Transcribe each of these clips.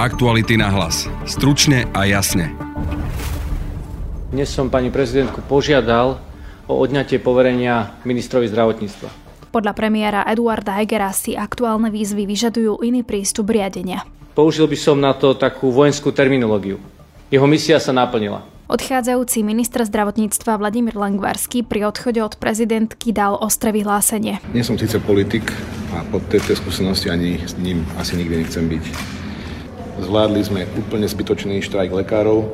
Aktuality na hlas. Stručne a jasne. Dnes som pani prezidentku požiadal o odňatie poverenia ministrovi zdravotníctva. Podľa premiéra Eduarda Hegera si aktuálne výzvy vyžadujú iný prístup riadenia. Použil by som na to takú vojenskú terminológiu. Jeho misia sa naplnila. Odchádzajúci minister zdravotníctva Vladimír Langvarský pri odchode od prezidentky dal ostré vyhlásenie. Nie som síce politik a po tejto skúsenosti ani s ním asi nikdy nechcem byť. Zvládli sme úplne zbytočný štrajk lekárov,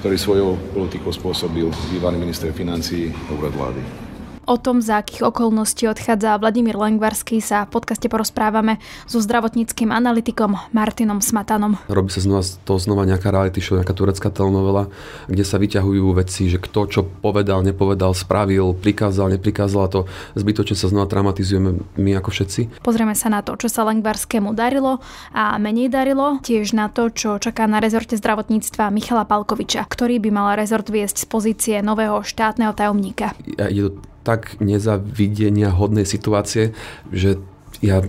ktorý svojou politikou spôsobil bývalý minister financí a úrad vlády. O tom, za akých okolností odchádza Vladimír Lengvarský, sa v podcaste porozprávame so zdravotníckým analytikom Martinom Smatanom. Robí sa znova, to znova nejaká reality show, nejaká turecká telenovela, kde sa vyťahujú veci, že kto čo povedal, nepovedal, spravil, prikázal, neprikázal a to zbytočne sa znova traumatizujeme my ako všetci. Pozrieme sa na to, čo sa Lengvarskému darilo a menej darilo, tiež na to, čo čaká na rezorte zdravotníctva Michala Palkoviča, ktorý by mal rezort viesť z pozície nového štátneho tajomníka. Je to tak nezavidenia hodnej situácie, že ja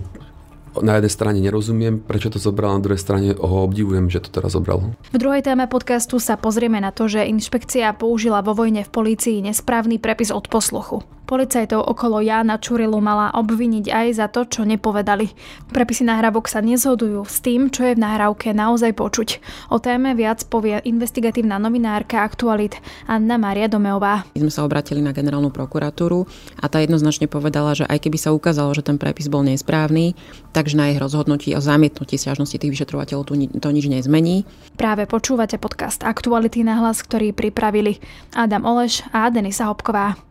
na jednej strane nerozumiem, prečo to zobral, na druhej strane ho obdivujem, že to teraz zobral. V druhej téme podcastu sa pozrieme na to, že inšpekcia použila vo vojne v polícii nesprávny prepis od posluchu. Policajtov okolo Jána Čurilu mala obviniť aj za to, čo nepovedali. Prepisy nahrávok sa nezhodujú s tým, čo je v nahrávke naozaj počuť. O téme viac povie investigatívna novinárka Aktualit Anna Maria Domeová. My sme sa obratili na generálnu prokuratúru a tá jednoznačne povedala, že aj keby sa ukázalo, že ten prepis bol nesprávny, takže na ich rozhodnutí o zamietnutí stiažnosti tých vyšetrovateľov to, to nič nezmení. Práve počúvate podcast Aktuality na hlas, ktorý pripravili Adam Oleš a Denisa Hopková.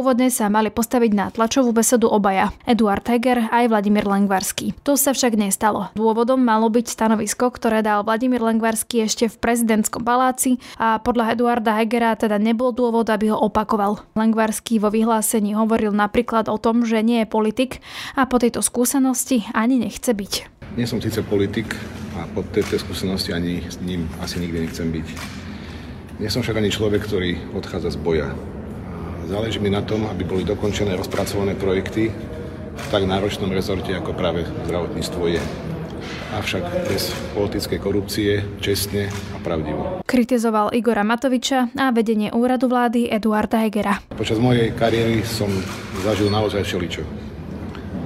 Pôvodne sa mali postaviť na tlačovú besedu obaja, Eduard Heger aj Vladimír Langvarský. To sa však nestalo. Dôvodom malo byť stanovisko, ktoré dal Vladimír Langvarský ešte v prezidentskom paláci a podľa Eduarda Hegera teda nebol dôvod, aby ho opakoval. Langvarský vo vyhlásení hovoril napríklad o tom, že nie je politik a po tejto skúsenosti ani nechce byť. Nie som síce politik a po tejto skúsenosti ani s ním asi nikdy nechcem byť. Nie som však ani človek, ktorý odchádza z boja. Záleží mi na tom, aby boli dokončené rozpracované projekty v tak náročnom rezorte, ako práve zdravotníctvo je. Avšak bez politickej korupcie, čestne a pravdivo. Kritizoval Igora Matoviča a vedenie úradu vlády Eduarda Hegera. Počas mojej kariéry som zažil naozaj všeličo.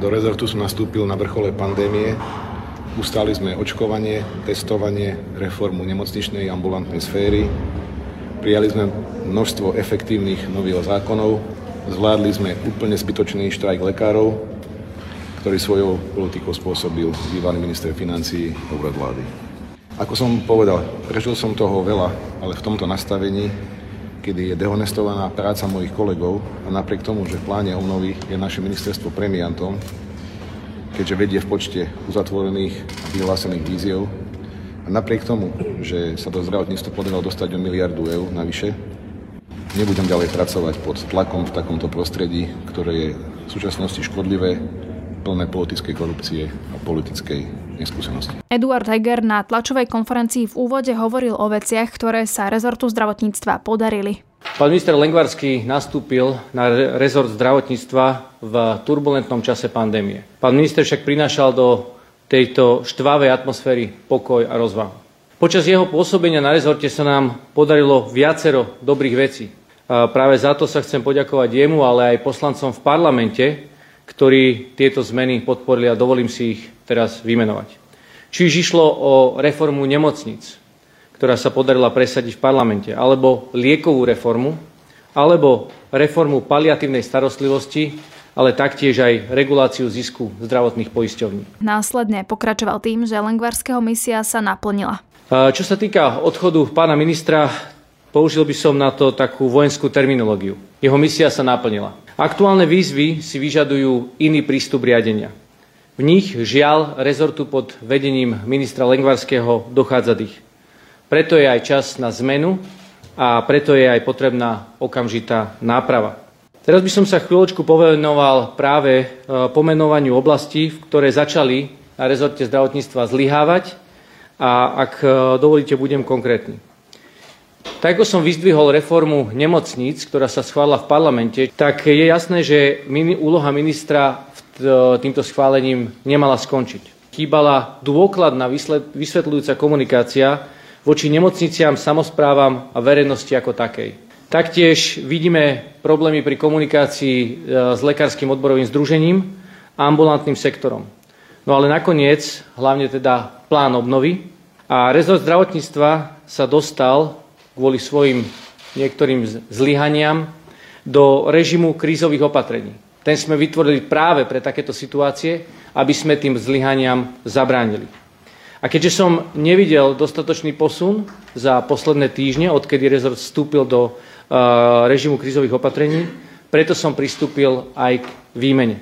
Do rezortu som nastúpil na vrchole pandémie, Ustali sme očkovanie, testovanie, reformu nemocničnej ambulantnej sféry, Prijali sme množstvo efektívnych nových zákonov, zvládli sme úplne zbytočný štrajk lekárov, ktorý svojou politikou spôsobil bývalý minister financí a úrad vlády. Ako som povedal, prežil som toho veľa, ale v tomto nastavení, kedy je dehonestovaná práca mojich kolegov a napriek tomu, že v pláne obnovy je naše ministerstvo premiantom, keďže vedie v počte uzatvorených a vyhlásených víziev, a napriek tomu, že sa do zdravotníctva podarilo dostať o miliardu eur navyše, nebudem ďalej pracovať pod tlakom v takomto prostredí, ktoré je v súčasnosti škodlivé, plné politickej korupcie a politickej neskúsenosti. Eduard Heger na tlačovej konferencii v úvode hovoril o veciach, ktoré sa rezortu zdravotníctva podarili. Pán minister Lengvarský nastúpil na rezort zdravotníctva v turbulentnom čase pandémie. Pán minister však prinášal do tejto štvavej atmosféry pokoj a rozvahu. Počas jeho pôsobenia na rezorte sa nám podarilo viacero dobrých vecí. A práve za to sa chcem poďakovať jemu, ale aj poslancom v parlamente, ktorí tieto zmeny podporili a dovolím si ich teraz vymenovať. Či už išlo o reformu nemocnic, ktorá sa podarila presadiť v parlamente, alebo liekovú reformu, alebo reformu paliatívnej starostlivosti, ale taktiež aj reguláciu zisku zdravotných poisťovní. Následne pokračoval tým, že Lengvarského misia sa naplnila. Čo sa týka odchodu pána ministra, použil by som na to takú vojenskú terminológiu. Jeho misia sa naplnila. Aktuálne výzvy si vyžadujú iný prístup riadenia. V nich žiaľ rezortu pod vedením ministra Lengvarského dochádza dých. Preto je aj čas na zmenu a preto je aj potrebná okamžitá náprava. Teraz by som sa chvíľočku povenoval práve e, pomenovaniu oblastí, ktoré začali na rezorte zdravotníctva zlyhávať a ak e, dovolíte, budem konkrétny. Tak ako som vyzdvihol reformu nemocníc, ktorá sa schválila v parlamente, tak je jasné, že úloha ministra týmto schválením nemala skončiť. Chýbala dôkladná vysvetľujúca komunikácia voči nemocniciam, samozprávam a verejnosti ako takej. Taktiež vidíme problémy pri komunikácii e, s lekárskym odborovým združením a ambulantným sektorom. No ale nakoniec, hlavne teda plán obnovy a rezort zdravotníctva sa dostal kvôli svojim niektorým zlyhaniam do režimu krízových opatrení. Ten sme vytvorili práve pre takéto situácie, aby sme tým zlyhaniam zabránili. A keďže som nevidel dostatočný posun za posledné týždne, odkedy rezort vstúpil do režimu krízových opatrení, preto som pristúpil aj k výmene.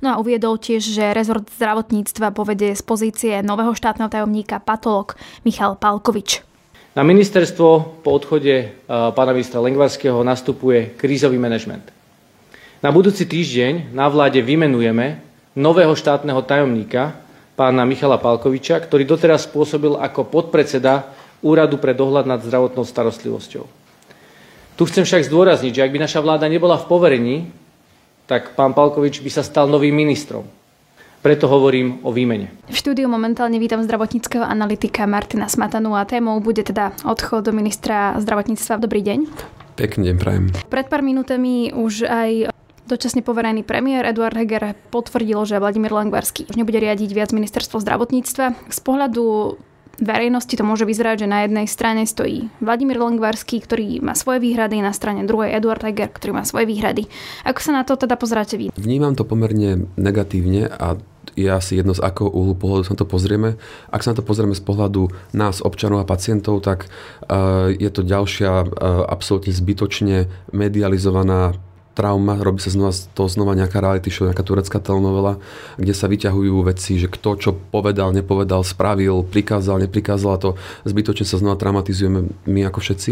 No a uviedol tiež, že rezort zdravotníctva povedie z pozície nového štátneho tajomníka patolog Michal Palkovič. Na ministerstvo po odchode e, pána ministra Lengvarského nastupuje krízový manažment. Na budúci týždeň na vláde vymenujeme nového štátneho tajomníka, pána Michala Palkoviča, ktorý doteraz spôsobil ako podpredseda Úradu pre dohľad nad zdravotnou starostlivosťou. Tu chcem však zdôrazniť, že ak by naša vláda nebola v poverení, tak pán Palkovič by sa stal novým ministrom. Preto hovorím o výmene. V štúdiu momentálne vítam zdravotníckého analytika Martina Smatanu a témou bude teda odchod do ministra zdravotníctva. Dobrý deň. Pekný deň, prajem. Pred pár minútami už aj Dočasne poverený premiér Eduard Heger potvrdil, že Vladimír Langvarský už nebude riadiť viac ministerstvo zdravotníctva. Z pohľadu verejnosti to môže vyzerať, že na jednej strane stojí Vladimír Langvarský, ktorý má svoje výhrady, na strane druhej Eduard Heger, ktorý má svoje výhrady. Ako sa na to teda pozráte vy? Vnímam to pomerne negatívne a je asi jedno z akého uhlu pohľadu sa na to pozrieme. Ak sa na to pozrieme z pohľadu nás, občanov a pacientov, tak uh, je to ďalšia uh, absolútne zbytočne medializovaná trauma, robí sa znova, to znova nejaká reality show, nejaká turecká telenovela, kde sa vyťahujú veci, že kto čo povedal, nepovedal, spravil, prikázal, neprikázal a to zbytočne sa znova traumatizujeme my ako všetci.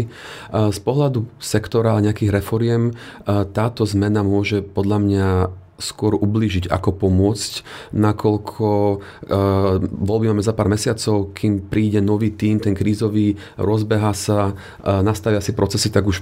Z pohľadu sektora a nejakých reforiem táto zmena môže podľa mňa skôr ublížiť, ako pomôcť, nakoľko uh, voľby máme za pár mesiacov, kým príde nový tým, ten krízový, rozbeha sa, uh, nastavia si procesy, tak už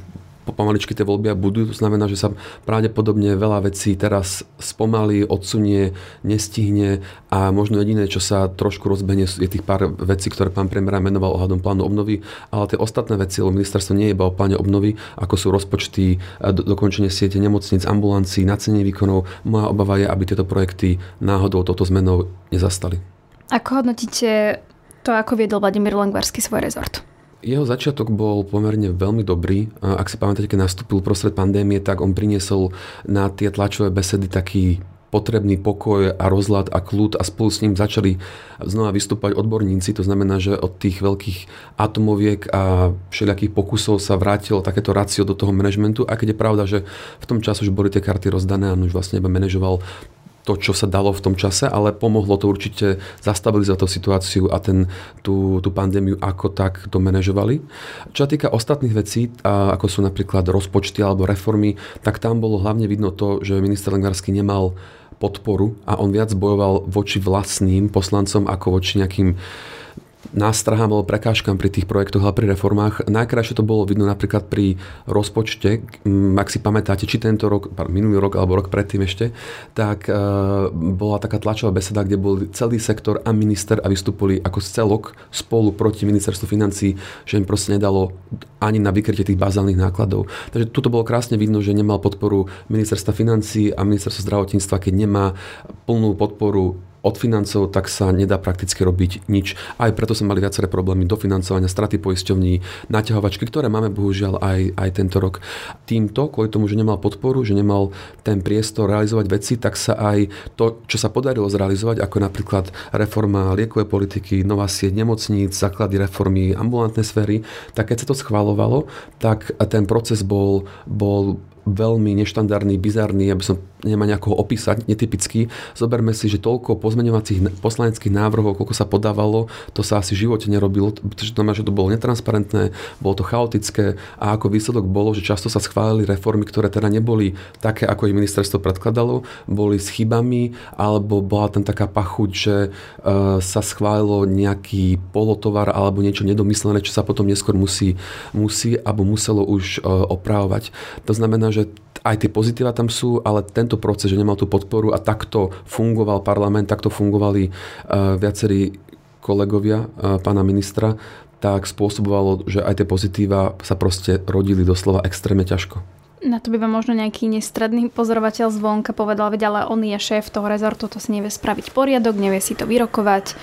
pomaličky tie voľby budú. To znamená, že sa pravdepodobne veľa vecí teraz spomalí, odsunie, nestihne a možno jediné, čo sa trošku rozbehne, je tých pár vecí, ktoré pán premiér menoval ohľadom plánu obnovy, ale tie ostatné veci, lebo ministerstvo nie je iba o pláne obnovy, ako sú rozpočty, do, dokončenie siete nemocníc, ambulancií, nacenenie výkonov. Moja obava je, aby tieto projekty náhodou toto zmenou nezastali. Ako hodnotíte to, ako viedol Vladimír Langvarský svoj rezort? Jeho začiatok bol pomerne veľmi dobrý. Ak si pamätáte, keď nastúpil prostred pandémie, tak on priniesol na tie tlačové besedy taký potrebný pokoj a rozhľad a kľud a spolu s ním začali znova vystúpať odborníci. To znamená, že od tých veľkých atomoviek a všelijakých pokusov sa vrátilo takéto racio do toho manažmentu. A keď je pravda, že v tom čase už boli tie karty rozdané a on už vlastne manažoval to, čo sa dalo v tom čase, ale pomohlo to určite zastabilizovať tú situáciu a ten, tú, tú pandémiu ako tak to manažovali. Čo sa týka ostatných vecí, ako sú napríklad rozpočty alebo reformy, tak tam bolo hlavne vidno to, že minister Lengvarský nemal podporu a on viac bojoval voči vlastným poslancom ako voči nejakým nástrahám alebo prekážkam pri tých projektoch a pri reformách. Najkrajšie to bolo vidno napríklad pri rozpočte, ak si pamätáte, či tento rok, minulý rok alebo rok predtým ešte, tak uh, bola taká tlačová beseda, kde bol celý sektor a minister a vystúpili ako celok spolu proti ministerstvu financí, že im proste nedalo ani na vykrytie tých bazálnych nákladov. Takže tuto bolo krásne vidno, že nemal podporu ministerstva financí a ministerstva zdravotníctva, keď nemá plnú podporu od financov, tak sa nedá prakticky robiť nič. Aj preto sme mali viaceré problémy dofinancovania, straty poisťovní, naťahovačky, ktoré máme bohužiaľ aj, aj tento rok. Týmto, kvôli tomu, že nemal podporu, že nemal ten priestor realizovať veci, tak sa aj to, čo sa podarilo zrealizovať, ako napríklad reforma liekovej politiky, nová sieť nemocníc, základy reformy ambulantnej sféry, tak keď sa to schválovalo, tak ten proces bol, bol veľmi neštandardný, bizarný, aby som nemá nejako opísať, netypický. Zoberme si, že toľko pozmeňovacích poslaneckých návrhov, koľko sa podávalo, to sa asi v živote nerobilo, pretože to znamená, že to bolo netransparentné, bolo to chaotické a ako výsledok bolo, že často sa schválili reformy, ktoré teda neboli také, ako ich ministerstvo predkladalo, boli s chybami, alebo bola tam taká pachuť, že e, sa schválilo nejaký polotovar alebo niečo nedomyslené, čo sa potom neskôr musí, musí alebo muselo už e, opravovať. To znamená, že aj tie pozitíva tam sú, ale tento proces, že nemal tú podporu a takto fungoval parlament, takto fungovali uh, viacerí kolegovia uh, pána ministra, tak spôsobovalo, že aj tie pozitíva sa proste rodili doslova extrémne ťažko. Na to by vám možno nejaký nestredný pozorovateľ zvonka povedal, veď ale on je šéf toho rezortu, to si nevie spraviť poriadok, nevie si to vyrokovať,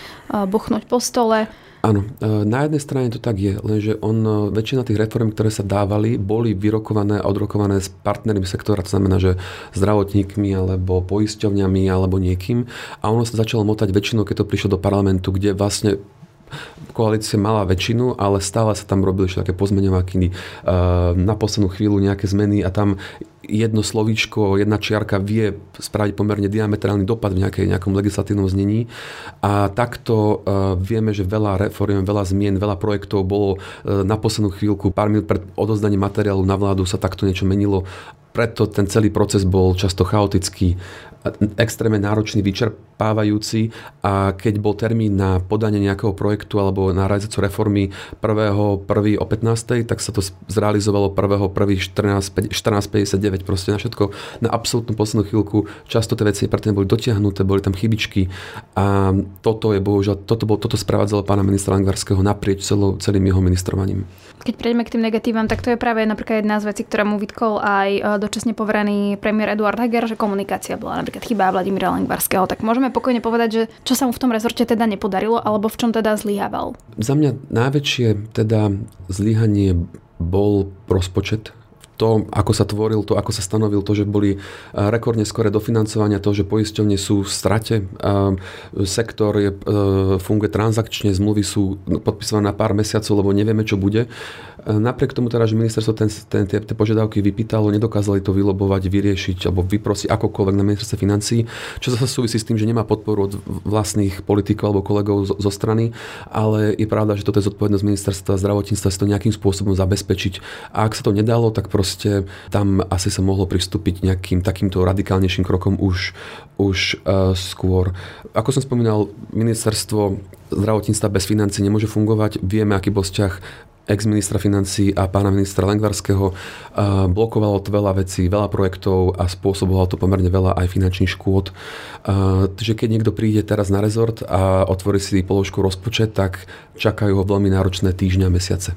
buchnúť po stole. Áno, e, na jednej strane to tak je, lenže on, e, väčšina tých reform, ktoré sa dávali, boli vyrokované a odrokované s partnermi sektora, to znamená, že zdravotníkmi alebo poisťovňami alebo niekým. A ono sa začalo motať väčšinou, keď to prišlo do parlamentu, kde vlastne koalícia mala väčšinu, ale stále sa tam robili také pozmeňovaky e, na poslednú chvíľu nejaké zmeny a tam jedno slovíčko, jedna čiarka vie spraviť pomerne diametrálny dopad v nejakej, nejakom legislatívnom znení. A takto uh, vieme, že veľa reform, veľa zmien, veľa projektov bolo uh, na poslednú chvíľku, pár minút pred odozdaním materiálu na vládu sa takto niečo menilo preto ten celý proces bol často chaotický, extrémne náročný, vyčerpávajúci a keď bol termín na podanie nejakého projektu alebo na realizáciu reformy 1.1. o 15. tak sa to zrealizovalo 1.1. 14.59 proste na všetko, na absolútnu poslednú chvíľku. Často tie veci preto boli dotiahnuté, boli tam chybičky a toto je bohužiaľ, toto, bol, toto spravádzalo pána ministra Langvarského naprieč celou, celým jeho ministrovaním. Keď prejdeme k tým negatívam, tak to je práve napríklad jedna z vecí, ktorá mu vytkol aj e, dočasne poverený premiér Eduard Heger, že komunikácia bola napríklad chyba Vladimíra Langvarského. Tak môžeme pokojne povedať, že čo sa mu v tom rezorte teda nepodarilo, alebo v čom teda zlyhával? Za mňa najväčšie teda zlyhanie bol rozpočet to, ako sa tvoril, to, ako sa stanovil, to, že boli rekordne skore dofinancovania, to, že poisťovne sú v strate, sektor je, e, funguje transakčne, zmluvy sú podpisované na pár mesiacov, lebo nevieme, čo bude. Napriek tomu teda, že ministerstvo ten, ten, tie, tie požiadavky vypýtalo, nedokázali to vylobovať, vyriešiť alebo vyprosiť akokoľvek na ministerstve financí, čo zase súvisí s tým, že nemá podporu od vlastných politikov alebo kolegov zo, zo strany, ale je pravda, že toto je zodpovednosť ministerstva zdravotníctva si to nejakým spôsobom zabezpečiť. A ak sa to nedalo, tak proste tam asi sa mohlo pristúpiť nejakým takýmto radikálnejším krokom už, už uh, skôr. Ako som spomínal, ministerstvo zdravotníctva bez financí nemôže fungovať. Vieme, aký bol vzťah ex-ministra financí a pána ministra Lengvarského blokovalo to veľa vecí, veľa projektov a spôsobovalo to pomerne veľa aj finančných škôd. Takže keď niekto príde teraz na rezort a otvorí si položku rozpočet, tak čakajú ho veľmi náročné týždňa a mesiace.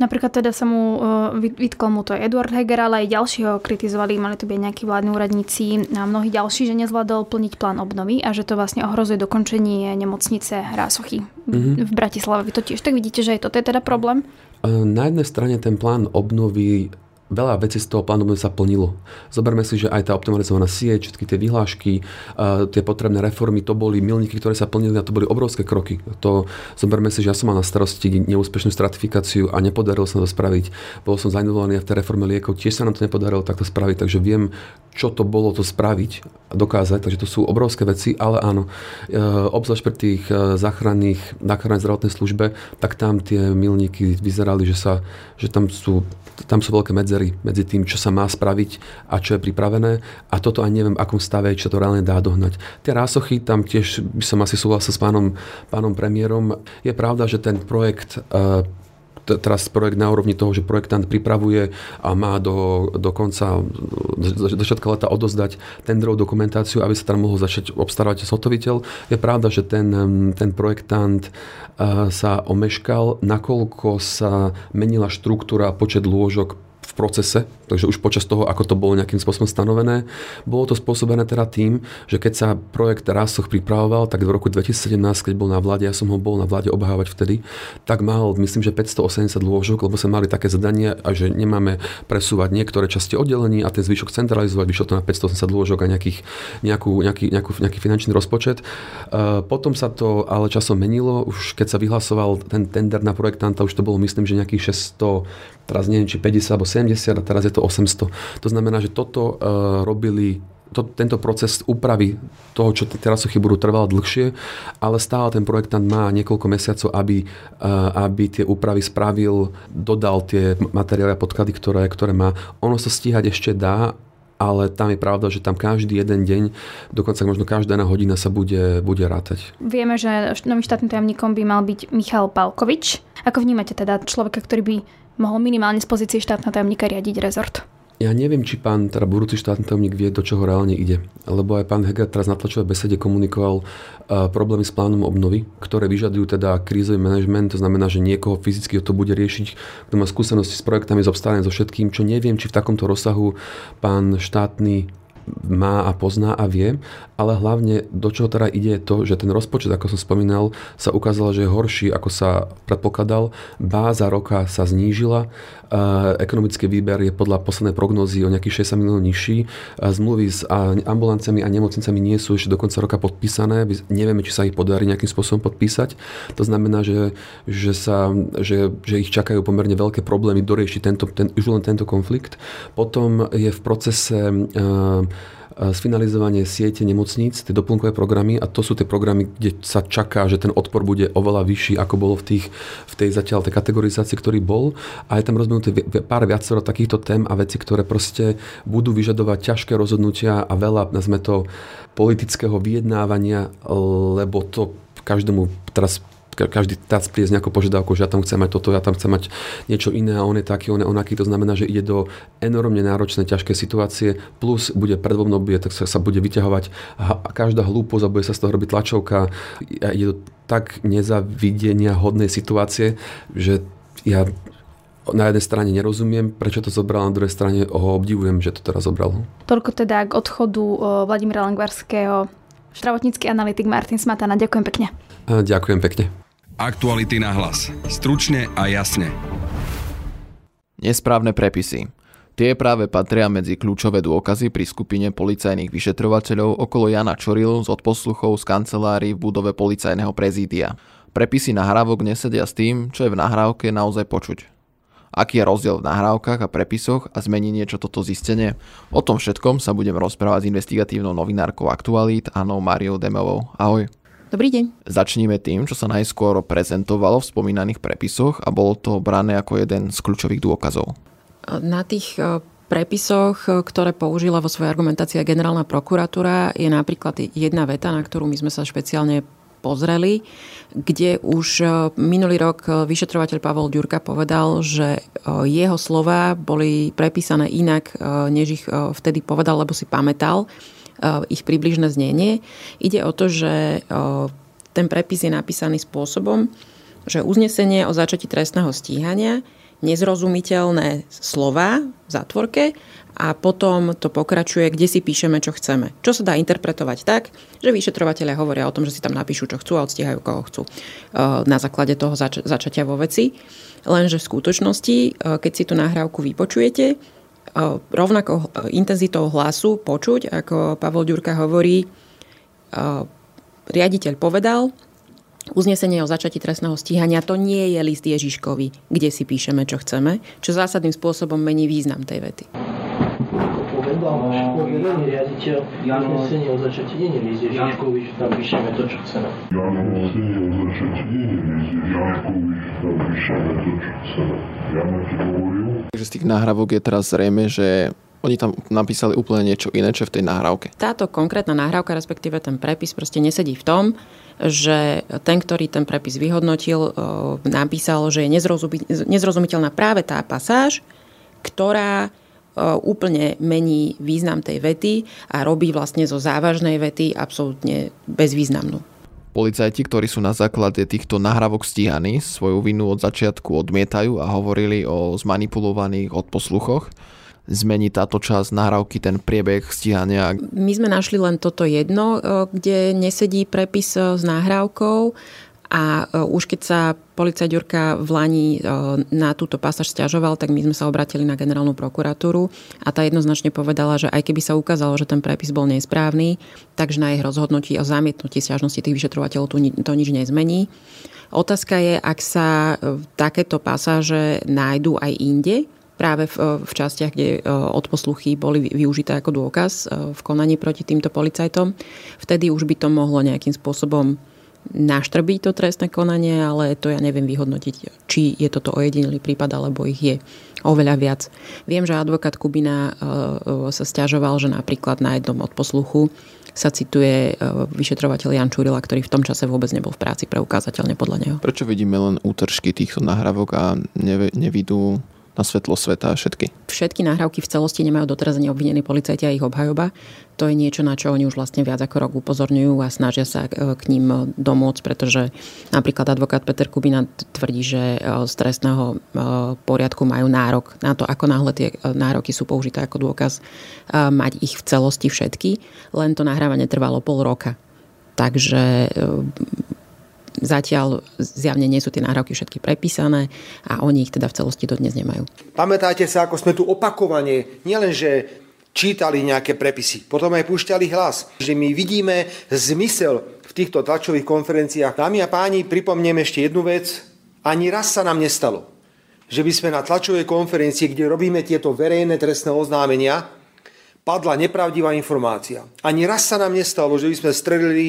Napríklad teda sa mu e, vytkol mu to Eduard Heger, ale aj ďalší ho kritizovali, mali to byť nejakí vládni úradníci a mnohí ďalší, že nezvládol plniť plán obnovy a že to vlastne ohrozuje dokončenie nemocnice Rásochy mm-hmm. v Bratislave. Vy to tiež tak vidíte, že aj toto je teda problém? Na jednej strane ten plán obnovy veľa vecí z toho plánu sa plnilo. Zoberme si, že aj tá optimalizovaná sieť, všetky tie vyhlášky, tie potrebné reformy, to boli milníky, ktoré sa plnili a to boli obrovské kroky. To, zoberme si, že ja som mal na starosti neúspešnú stratifikáciu a nepodarilo sa to spraviť. Bol som zainvolovaný v tej reforme liekov, tiež sa nám to nepodarilo takto spraviť, takže viem, čo to bolo to spraviť a dokázať, takže to sú obrovské veci, ale áno, e, obzvlášť pri tých e, záchranných, záchrannej zdravotnej službe, tak tam tie milníky vyzerali, že, sa, že tam sú tam sú veľké medzery medzi tým, čo sa má spraviť a čo je pripravené a toto aj neviem, akom stave, sa to reálne dá dohnať. Tie rásochy, tam tiež by som asi súhlasil s pánom, pánom premiérom. Je pravda, že ten projekt uh, teraz projekt na úrovni toho, že projektant pripravuje a má do, do konca, do začiatka leta odozdať tendrovú dokumentáciu, aby sa tam mohol začať obstarávať zhotoviteľ. Je pravda, že ten, ten projektant sa omeškal, nakoľko sa menila štruktúra počet lôžok procese, takže už počas toho, ako to bolo nejakým spôsobom stanovené. Bolo to spôsobené teda tým, že keď sa projekt Rásoch pripravoval, tak v roku 2017, keď bol na vláde, ja som ho bol na vláde obhávať vtedy, tak mal, myslím, že 580 lôžok, lebo sme mali také zadanie, a že nemáme presúvať niektoré časti oddelení a ten zvyšok centralizovať, vyšlo to na 580 lôžok a nejakých, nejakú, nejaký, nejakú, nejaký finančný rozpočet. E, potom sa to ale časom menilo, už keď sa vyhlasoval ten tender na projektanta, už to bolo myslím, že nejakých 600, teraz neviem, či 50 alebo 70 a teraz je to 700, 800. To znamená, že toto uh, robili to, tento proces úpravy toho, čo teraz chybu budú trvalo dlhšie, ale stále ten projektant má niekoľko mesiacov, aby, aby tie úpravy spravil, dodal tie materiály a podklady, ktoré, ktoré má. Ono sa stíhať ešte dá, ale tam je pravda, že tam každý jeden deň, dokonca možno každá jedna hodina sa bude, bude rátať. Vieme, že novým štátnym tajomníkom by mal byť Michal Palkovič. Ako vnímate teda človeka, ktorý by mohol minimálne z pozície štátneho tajomníka riadiť rezort? Ja neviem, či pán, teda budúci štátny tajomník vie, do čoho reálne ide. Lebo aj pán Heger teraz na tlačovej besede komunikoval uh, problémy s plánom obnovy, ktoré vyžadujú teda krízový manažment, to znamená, že niekoho fyzicky to bude riešiť, kto má skúsenosti s projektami, s obstarávaním, so všetkým, čo neviem, či v takomto rozsahu pán štátny má a pozná a vie, ale hlavne do čoho teda ide to, že ten rozpočet, ako som spomínal, sa ukázalo, že je horší, ako sa predpokladal. Báza roka sa znížila, ekonomický výber je podľa poslednej prognózy o nejakých 60 miliónov nižší. Zmluvy s ambulanciami a nemocnicami nie sú ešte do konca roka podpísané. Nevieme, či sa ich podarí nejakým spôsobom podpísať. To znamená, že, že, sa, že, že ich čakajú pomerne veľké problémy doriešiť tento, ten, už len tento konflikt. Potom je v procese uh, sfinalizovanie siete nemocníc, tie doplnkové programy a to sú tie programy, kde sa čaká, že ten odpor bude oveľa vyšší, ako bolo v, tých, v tej zatiaľ tej kategorizácii, ktorý bol. A je tam rozvinuté pár viacero takýchto tém a veci, ktoré proste budú vyžadovať ťažké rozhodnutia a veľa, nazme to, politického vyjednávania, lebo to každému teraz každý tác príde s nejakou požiadavkou, že ja tam chcem mať toto, ja tam chcem mať niečo iné a on je taký, on je onaký. To znamená, že ide do enormne náročné, ťažké situácie, plus bude predvobné obdobie, tak sa, sa bude vyťahovať a každá hlúposť a bude sa z toho robiť tlačovka. A ide do tak nezavidenia hodnej situácie, že ja na jednej strane nerozumiem, prečo to zobral, na druhej strane ho obdivujem, že to teraz zobral. Toľko teda k odchodu Vladimíra Langvarského. Zdravotnícky analytik Martin Smatana. Ďakujem pekne. Ďakujem pekne. Aktuality na hlas. Stručne a jasne. Nesprávne prepisy. Tie práve patria medzi kľúčové dôkazy pri skupine policajných vyšetrovateľov okolo Jana Čoril z odposluchov z kancelárii v budove policajného prezídia. Prepisy nahrávok nesedia s tým, čo je v nahrávke naozaj počuť. Aký je rozdiel v nahrávkach a prepisoch a zmení niečo toto zistenie? O tom všetkom sa budem rozprávať s investigatívnou novinárkou Aktualít Anou Mariou Demovou. Ahoj. Dobrý deň. Začníme tým, čo sa najskôr prezentovalo v spomínaných prepisoch a bolo to brané ako jeden z kľúčových dôkazov. Na tých e, prepisoch, e, ktoré použila vo svojej argumentácii generálna prokuratúra, je napríklad jedna veta, na ktorú my sme sa špeciálne pozreli, kde už e, minulý rok vyšetrovateľ Pavol Ďurka povedal, že jeho slova boli prepísané inak, než ich vtedy povedal, lebo si pamätal ich približné znenie. Ide o to, že eh, ten prepis je napísaný spôsobom, že uznesenie o začatí trestného stíhania, nezrozumiteľné slova v zatvorke a potom to pokračuje, kde si píšeme, čo chceme. Čo sa dá interpretovať tak, že vyšetrovateľia hovoria o tom, že si tam napíšu, čo chcú a odstíhajú, koho chcú eh, na základe toho zač- začatia vo veci. Lenže v skutočnosti, keď si tú nahrávku vypočujete, rovnako intenzitou hlasu počuť, ako Pavol Ďurka hovorí, riaditeľ povedal, uznesenie o začatí trestného stíhania to nie je list Ježiškovi, kde si píšeme, čo chceme, čo zásadným spôsobom mení význam tej vety. Povedal váš poverený riaditeľ uznesenie o začatí Ježiškovi, že tam píšeme to, čo chceme. Jano, uznesenie o začatí Ježiškovi, že tam píšeme to, čo chceme. Jano ti hovoril, Takže z tých nahrávok je teraz zrejme, že oni tam napísali úplne niečo iné, čo v tej nahrávke. Táto konkrétna nahrávka, respektíve ten prepis proste nesedí v tom, že ten, ktorý ten prepis vyhodnotil, napísal, že je nezrozumiteľná práve tá pasáž, ktorá úplne mení význam tej vety a robí vlastne zo závažnej vety absolútne bezvýznamnú. Policajti, ktorí sú na základe týchto nahrávok stíhaní, svoju vinu od začiatku odmietajú a hovorili o zmanipulovaných odposluchoch. Zmení táto časť nahrávky ten priebeh stíhania? My sme našli len toto jedno, kde nesedí prepis s nahrávkou a e, už keď sa policajt Ďurka v Lani e, na túto pasáž stiažoval, tak my sme sa obratili na generálnu prokuratúru a tá jednoznačne povedala, že aj keby sa ukázalo, že ten prepis bol nesprávny, takže na ich rozhodnutí o zamietnutí stiažnosti tých vyšetrovateľov to nič nezmení. Otázka je, ak sa e, takéto pasáže nájdú aj inde, práve v, v častiach, kde odposluchy boli využité ako dôkaz v konaní proti týmto policajtom. Vtedy už by to mohlo nejakým spôsobom naštrbiť to trestné konanie, ale to ja neviem vyhodnotiť, či je toto ojedinelý prípad, alebo ich je oveľa viac. Viem, že advokát Kubina sa stiažoval, že napríklad na jednom odposluchu sa cituje vyšetrovateľ Jan Čurila, ktorý v tom čase vôbec nebol v práci preukázateľne podľa neho. Prečo vidíme len útržky týchto nahrávok a nevidú na svetlo sveta všetky. Všetky nahrávky v celosti nemajú doteraz ani obvinení policajti a ich obhajoba. To je niečo, na čo oni už vlastne viac ako rok upozorňujú a snažia sa e, k ním domôcť, pretože napríklad advokát Peter Kubina tvrdí, že e, z trestného e, poriadku majú nárok na to, ako náhle tie nároky sú použité ako dôkaz, mať ich v celosti všetky, len to nahrávanie trvalo pol roka. Takže Zatiaľ zjavne nie sú tie nároky všetky prepísané a oni ich teda v celosti dodnes nemajú. Pamätáte sa, ako sme tu opakovane nielenže čítali nejaké prepisy, potom aj púšťali hlas, že my vidíme zmysel v týchto tlačových konferenciách. Dámy a páni, pripomnem ešte jednu vec. Ani raz sa nám nestalo, že by sme na tlačovej konferencii, kde robíme tieto verejné trestné oznámenia, padla nepravdivá informácia. Ani raz sa nám nestalo, že by sme strelili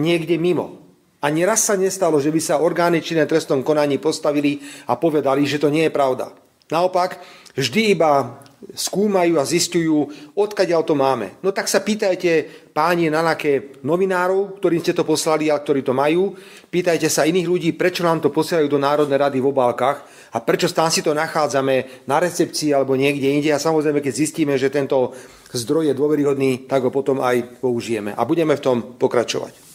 niekde mimo. Ani raz sa nestalo, že by sa orgány činné trestnom konaní postavili a povedali, že to nie je pravda. Naopak, vždy iba skúmajú a zistujú, odkiaľ to máme. No tak sa pýtajte páni na naké novinárov, ktorým ste to poslali a ktorí to majú. Pýtajte sa iných ľudí, prečo nám to posielajú do Národnej rady v obálkach a prečo tam si to nachádzame na recepcii alebo niekde inde. A samozrejme, keď zistíme, že tento zdroj je dôveryhodný, tak ho potom aj použijeme. A budeme v tom pokračovať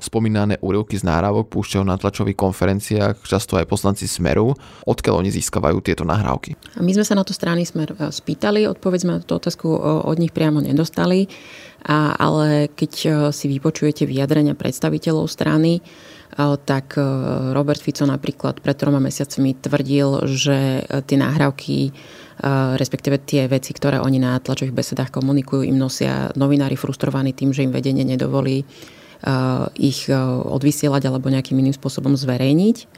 spomínané úryvky z náhrávok púšťajú na tlačových konferenciách, často aj poslanci Smeru. Odkiaľ oni získavajú tieto nahrávky? My sme sa na to strany Smer e, spýtali, odpoveď sme na tú otázku e, od nich priamo nedostali, a, ale keď e, si vypočujete vyjadrenia predstaviteľov strany, tak Robert Fico napríklad pred troma mesiacmi tvrdil, že tie nahrávky respektíve tie veci, ktoré oni na tlačových besedách komunikujú, im nosia novinári frustrovaní tým, že im vedenie nedovolí ich eh, odvysielať alebo nejakým iným spôsobom zverejniť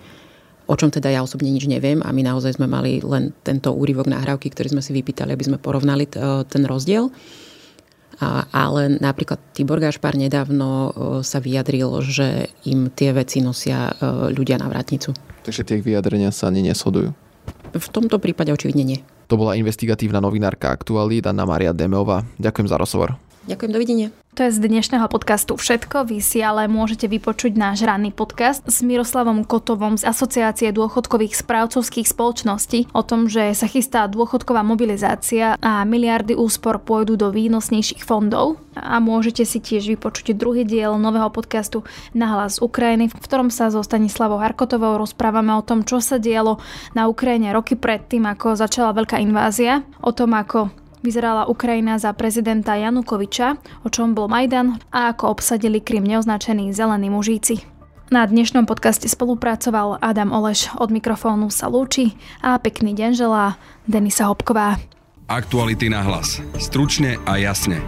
o čom teda ja osobne nič neviem a my naozaj sme mali len tento úryvok nahrávky, ktorý sme si vypýtali, aby sme porovnali eh, ten rozdiel. A, ale napríklad Tibor Gašpar nedávno sa vyjadril, že im tie veci nosia ľudia na vrátnicu. Takže tie vyjadrenia sa ani neshodujú? V tomto prípade očividne nie. To bola investigatívna novinárka Aktualít Anna Maria Demeová. Ďakujem za rozhovor. Ďakujem, dovidenia. To je z dnešného podcastu všetko. Vy si ale môžete vypočuť náš ranný podcast s Miroslavom Kotovom z Asociácie dôchodkových správcovských spoločností o tom, že sa chystá dôchodková mobilizácia a miliardy úspor pôjdu do výnosnejších fondov. A môžete si tiež vypočuť druhý diel nového podcastu Na hlas Ukrajiny, v ktorom sa so Stanislavou Harkotovou rozprávame o tom, čo sa dialo na Ukrajine roky predtým, ako začala veľká invázia, o tom, ako vyzerala Ukrajina za prezidenta Janukoviča, o čom bol Majdan a ako obsadili Krym neoznačení zelení mužíci. Na dnešnom podcaste spolupracoval Adam Oleš. Od mikrofónu sa lúči a pekný deň želá Denisa Hopková. Aktuality na hlas. Stručne a jasne.